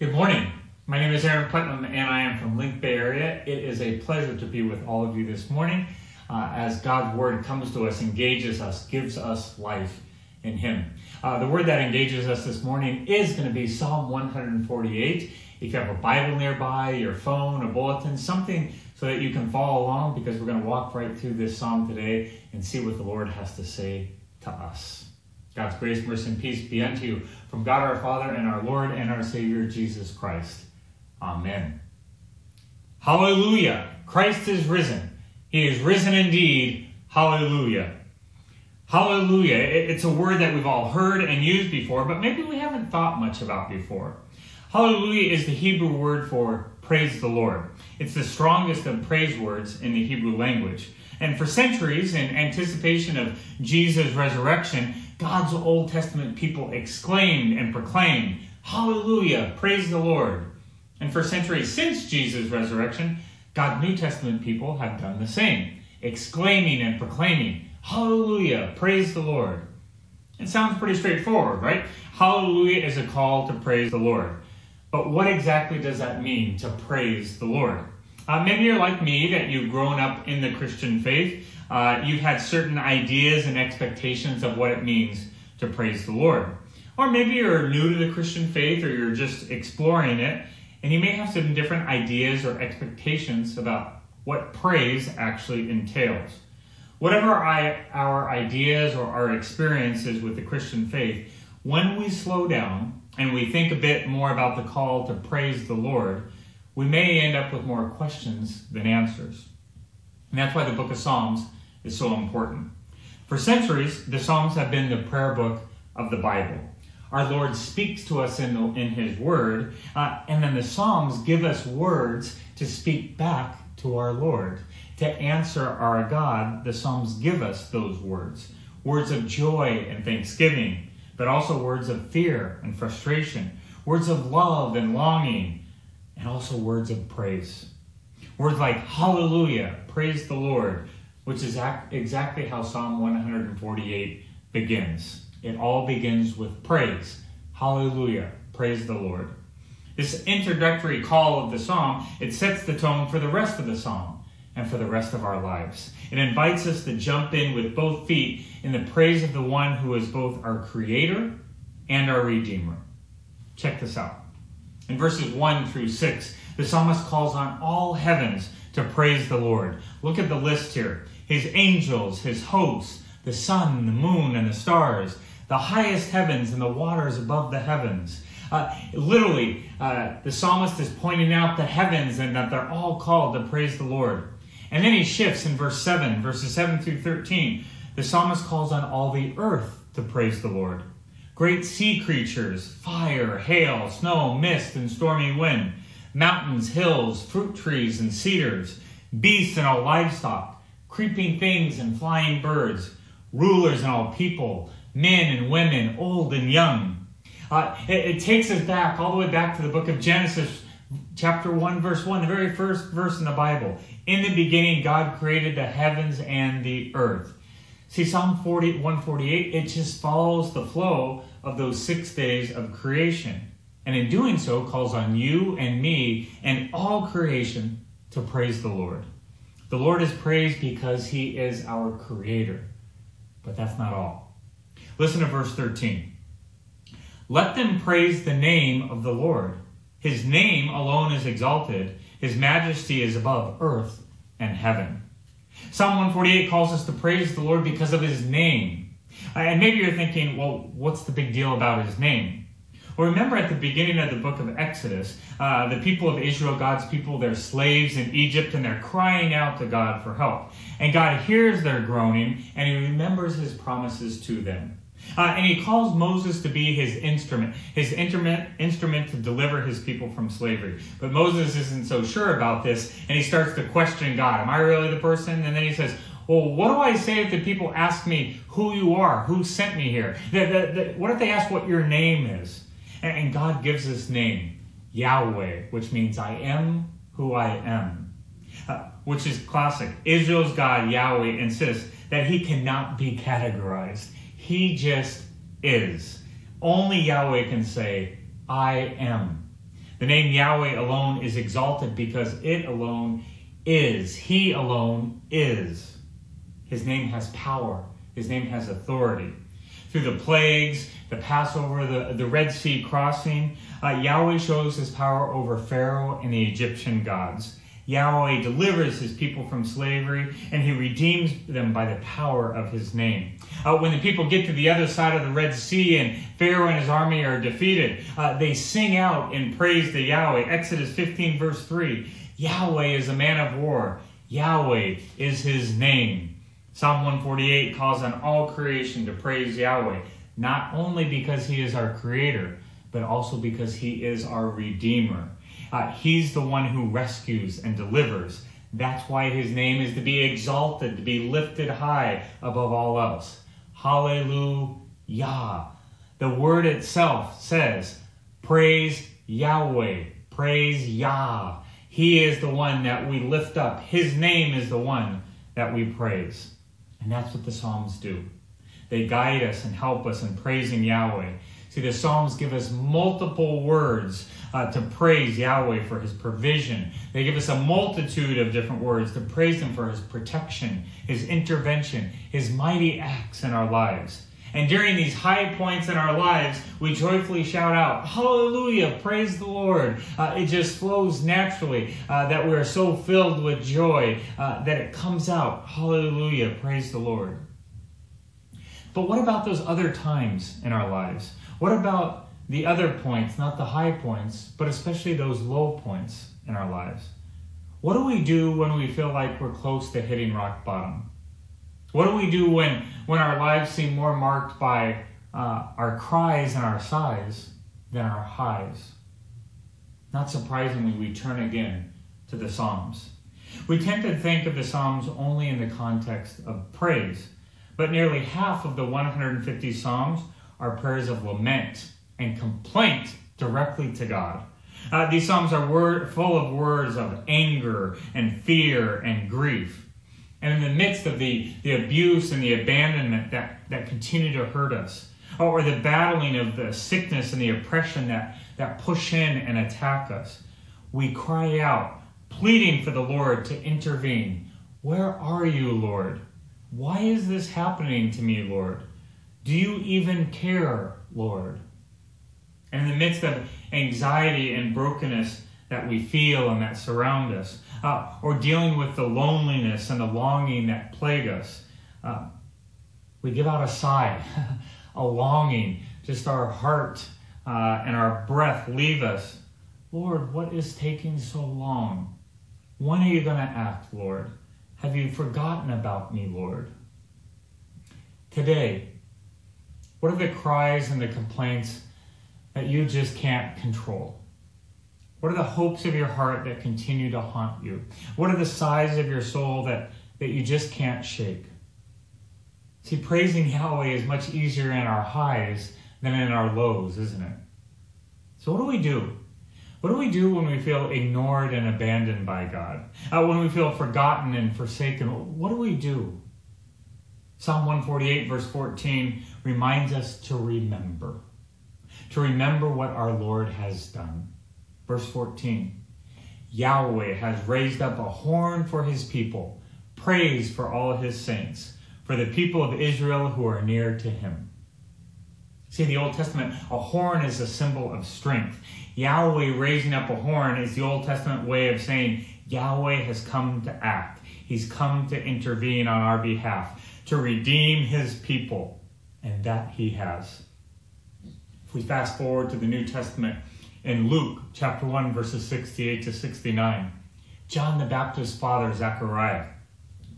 Good morning. My name is Aaron Putnam and I am from LINC Bay Area. It is a pleasure to be with all of you this morning uh, as God's Word comes to us, engages us, gives us life in Him. Uh, the word that engages us this morning is going to be Psalm 148. If you have a Bible nearby, your phone, a bulletin, something so that you can follow along because we're going to walk right through this psalm today and see what the Lord has to say to us. God's grace, mercy, and peace be unto you from God our Father and our Lord and our Savior Jesus Christ. Amen. Hallelujah! Christ is risen. He is risen indeed. Hallelujah. Hallelujah. It's a word that we've all heard and used before, but maybe we haven't thought much about before. Hallelujah is the Hebrew word for praise the Lord. It's the strongest of praise words in the Hebrew language. And for centuries, in anticipation of Jesus' resurrection, God's Old Testament people exclaimed and proclaimed, Hallelujah, praise the Lord. And for centuries since Jesus' resurrection, God's New Testament people have done the same, exclaiming and proclaiming, Hallelujah, praise the Lord. It sounds pretty straightforward, right? Hallelujah is a call to praise the Lord. But what exactly does that mean to praise the Lord? Uh, maybe you're like me, that you've grown up in the Christian faith. Uh, you've had certain ideas and expectations of what it means to praise the Lord. Or maybe you're new to the Christian faith or you're just exploring it, and you may have some different ideas or expectations about what praise actually entails. Whatever I, our ideas or our experiences with the Christian faith, when we slow down and we think a bit more about the call to praise the Lord, we may end up with more questions than answers. And that's why the book of Psalms is so important. For centuries, the Psalms have been the prayer book of the Bible. Our Lord speaks to us in, the, in His Word, uh, and then the Psalms give us words to speak back to our Lord. To answer our God, the Psalms give us those words words of joy and thanksgiving, but also words of fear and frustration, words of love and longing, and also words of praise. Words like hallelujah, praise the Lord, which is exactly how Psalm 148 begins. It all begins with praise. Hallelujah, praise the Lord. This introductory call of the psalm, it sets the tone for the rest of the psalm and for the rest of our lives. It invites us to jump in with both feet in the praise of the one who is both our creator and our redeemer. Check this out. In verses 1 through 6, the psalmist calls on all heavens to praise the Lord. Look at the list here his angels, his hosts, the sun, the moon, and the stars, the highest heavens and the waters above the heavens. Uh, literally, uh, the psalmist is pointing out the heavens and that they're all called to praise the Lord. And then he shifts in verse 7, verses 7 through 13. The psalmist calls on all the earth to praise the Lord great sea creatures, fire, hail, snow, mist, and stormy wind, mountains, hills, fruit trees, and cedars, beasts and all livestock, creeping things and flying birds, rulers and all people, men and women, old and young. Uh, it, it takes us back, all the way back to the book of Genesis, chapter 1, verse 1, the very first verse in the Bible. In the beginning, God created the heavens and the earth. See, Psalm 40, 148, it just follows the flow of those six days of creation. And in doing so, calls on you and me and all creation to praise the Lord. The Lord is praised because he is our creator. But that's not all. Listen to verse 13. Let them praise the name of the Lord. His name alone is exalted, his majesty is above earth and heaven. Psalm 148 calls us to praise the Lord because of his name. Uh, and maybe you're thinking, well, what's the big deal about his name? Well, remember at the beginning of the book of Exodus, uh, the people of Israel, God's people, they're slaves in Egypt and they're crying out to God for help. And God hears their groaning and he remembers his promises to them. Uh, and he calls Moses to be his instrument, his instrument, instrument to deliver his people from slavery. But Moses isn't so sure about this, and he starts to question God. Am I really the person? And then he says, well, what do I say if the people ask me who you are, who sent me here? The, the, the, what if they ask what your name is? And, and God gives this name, Yahweh, which means I am who I am, uh, which is classic. Israel's God, Yahweh, insists that he cannot be categorized. He just is. Only Yahweh can say, I am. The name Yahweh alone is exalted because it alone is. He alone is. His name has power. His name has authority. Through the plagues, the Passover, the, the Red Sea crossing, uh, Yahweh shows his power over Pharaoh and the Egyptian gods. Yahweh delivers his people from slavery and he redeems them by the power of his name. Uh, when the people get to the other side of the Red Sea and Pharaoh and his army are defeated, uh, they sing out in praise to Yahweh. Exodus 15, verse 3 Yahweh is a man of war, Yahweh is his name. Psalm 148 calls on all creation to praise Yahweh, not only because he is our creator, but also because he is our redeemer. Uh, he's the one who rescues and delivers. That's why his name is to be exalted, to be lifted high above all else. Hallelujah. The word itself says, Praise Yahweh, praise Yah. He is the one that we lift up. His name is the one that we praise. And that's what the Psalms do. They guide us and help us in praising Yahweh. See, the Psalms give us multiple words uh, to praise Yahweh for his provision. They give us a multitude of different words to praise him for his protection, his intervention, his mighty acts in our lives. And during these high points in our lives, we joyfully shout out, Hallelujah, praise the Lord. Uh, it just flows naturally uh, that we are so filled with joy uh, that it comes out, Hallelujah, praise the Lord. But what about those other times in our lives? What about the other points, not the high points, but especially those low points in our lives? What do we do when we feel like we're close to hitting rock bottom? What do we do when, when our lives seem more marked by uh, our cries and our sighs than our highs? Not surprisingly, we turn again to the Psalms. We tend to think of the Psalms only in the context of praise, but nearly half of the 150 Psalms are prayers of lament and complaint directly to God. Uh, these Psalms are word, full of words of anger and fear and grief. And in the midst of the, the abuse and the abandonment that, that continue to hurt us, or the battling of the sickness and the oppression that, that push in and attack us, we cry out, pleading for the Lord to intervene. Where are you, Lord? Why is this happening to me, Lord? Do you even care, Lord? And in the midst of anxiety and brokenness that we feel and that surround us, uh, or dealing with the loneliness and the longing that plague us, uh, we give out a sigh, a longing, just our heart uh, and our breath leave us. Lord, what is taking so long? When are you going to act, Lord? Have you forgotten about me, Lord? Today, what are the cries and the complaints that you just can't control? What are the hopes of your heart that continue to haunt you? What are the sighs of your soul that, that you just can't shake? See, praising Yahweh is much easier in our highs than in our lows, isn't it? So, what do we do? What do we do when we feel ignored and abandoned by God? Uh, when we feel forgotten and forsaken? What do we do? Psalm 148, verse 14, reminds us to remember, to remember what our Lord has done. Verse 14 Yahweh has raised up a horn for his people, praise for all his saints, for the people of Israel who are near to him. See, in the Old Testament, a horn is a symbol of strength. Yahweh raising up a horn is the Old Testament way of saying Yahweh has come to act. He's come to intervene on our behalf to redeem his people, and that he has. If we fast forward to the New Testament in Luke chapter 1, verses 68 to 69, John the Baptist's father, Zechariah,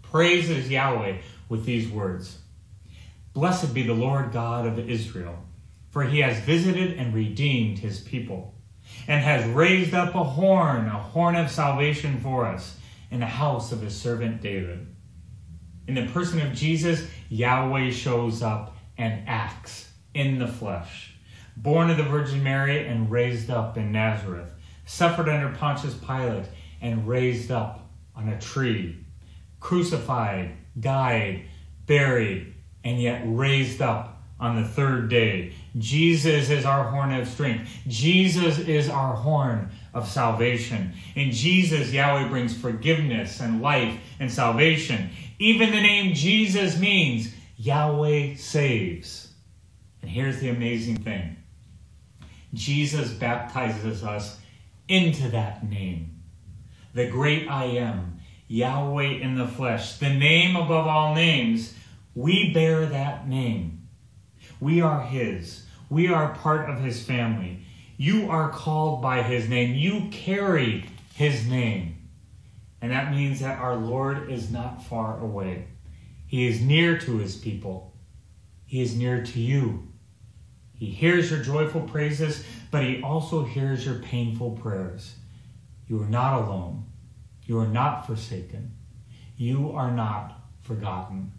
praises Yahweh with these words Blessed be the Lord God of Israel, for he has visited and redeemed his people, and has raised up a horn, a horn of salvation for us, in the house of his servant David in the person of Jesus, Yahweh shows up and acts in the flesh. Born of the Virgin Mary and raised up in Nazareth, suffered under Pontius Pilate and raised up on a tree, crucified, died, buried, and yet raised up on the third day. Jesus is our horn of strength. Jesus is our horn of salvation. In Jesus, Yahweh brings forgiveness and life and salvation. Even the name Jesus means Yahweh saves. And here's the amazing thing Jesus baptizes us into that name. The great I am, Yahweh in the flesh, the name above all names, we bear that name. We are His. We are part of His family. You are called by His name. You carry His name. And that means that our Lord is not far away. He is near to His people. He is near to you. He hears your joyful praises, but He also hears your painful prayers. You are not alone. You are not forsaken. You are not forgotten.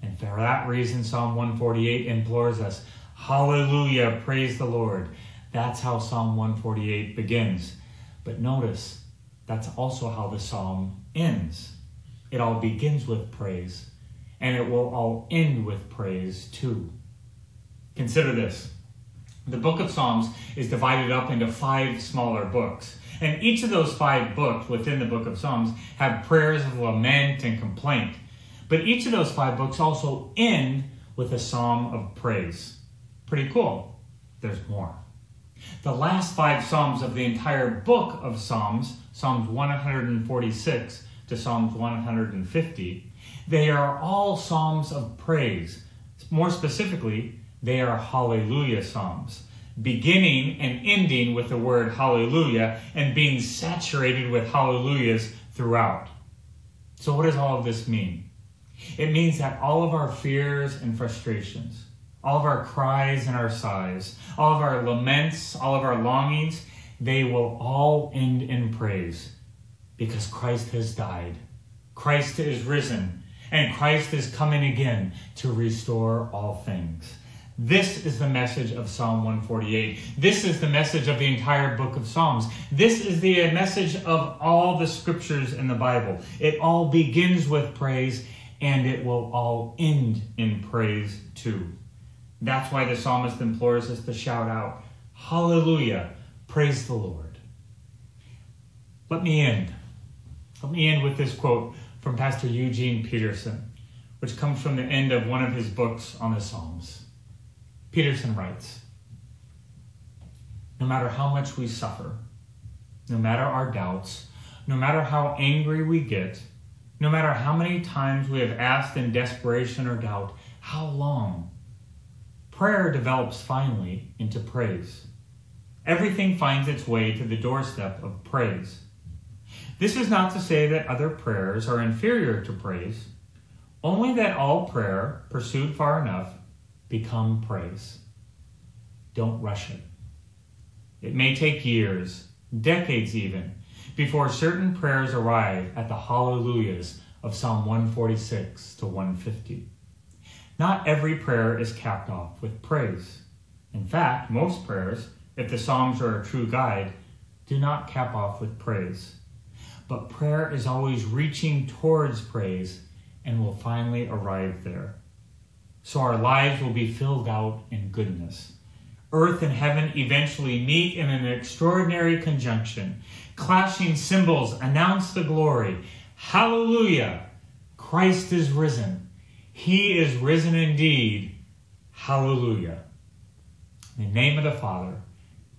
And for that reason, Psalm 148 implores us Hallelujah, praise the Lord. That's how Psalm 148 begins. But notice, that's also how the psalm ends. It all begins with praise, and it will all end with praise too. Consider this the book of Psalms is divided up into five smaller books. And each of those five books within the book of Psalms have prayers of lament and complaint. But each of those five books also end with a psalm of praise. Pretty cool. There's more. The last five psalms of the entire book of Psalms, Psalms 146 to Psalms 150, they are all psalms of praise. More specifically, they are hallelujah psalms, beginning and ending with the word hallelujah and being saturated with hallelujahs throughout. So, what does all of this mean? It means that all of our fears and frustrations, all of our cries and our sighs, all of our laments, all of our longings, they will all end in praise because Christ has died. Christ is risen, and Christ is coming again to restore all things. This is the message of Psalm 148. This is the message of the entire book of Psalms. This is the message of all the scriptures in the Bible. It all begins with praise and it will all end in praise too. That's why the psalmist implores us to shout out, Hallelujah, praise the Lord. Let me end. Let me end with this quote from Pastor Eugene Peterson, which comes from the end of one of his books on the Psalms. Peterson writes No matter how much we suffer, no matter our doubts, no matter how angry we get, no matter how many times we have asked in desperation or doubt, how long? Prayer develops finally into praise. Everything finds its way to the doorstep of praise. This is not to say that other prayers are inferior to praise, only that all prayer, pursued far enough, become praise. Don't rush it. It may take years, decades even, before certain prayers arrive at the hallelujahs of Psalm 146 to 150. Not every prayer is capped off with praise. In fact, most prayers, if the Psalms are a true guide, do not cap off with praise. But prayer is always reaching towards praise and will finally arrive there. So our lives will be filled out in goodness earth and heaven eventually meet in an extraordinary conjunction. Clashing cymbals announce the glory. Hallelujah! Christ is risen. He is risen indeed. Hallelujah. In the name of the Father,